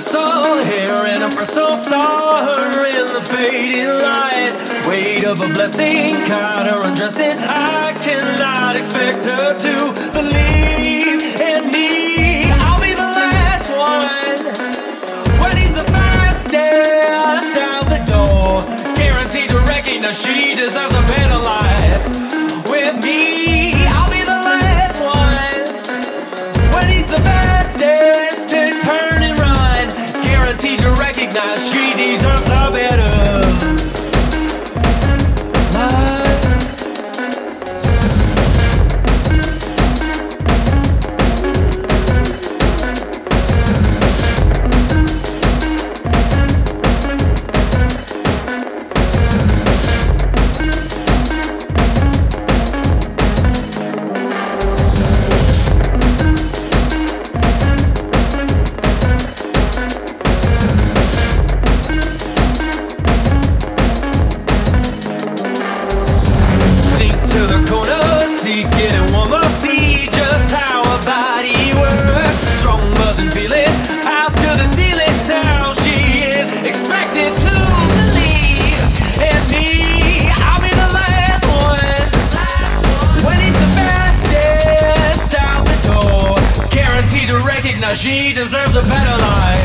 salt hair and a bristle saw her in the fading light. Weight of a blessing, caught her undressing. I cannot expect her to believe in me. I'll be the last one when he's the fastest out the door. Guaranteed to recognize she deserves a better life recognize she deserves a she deserves a better life.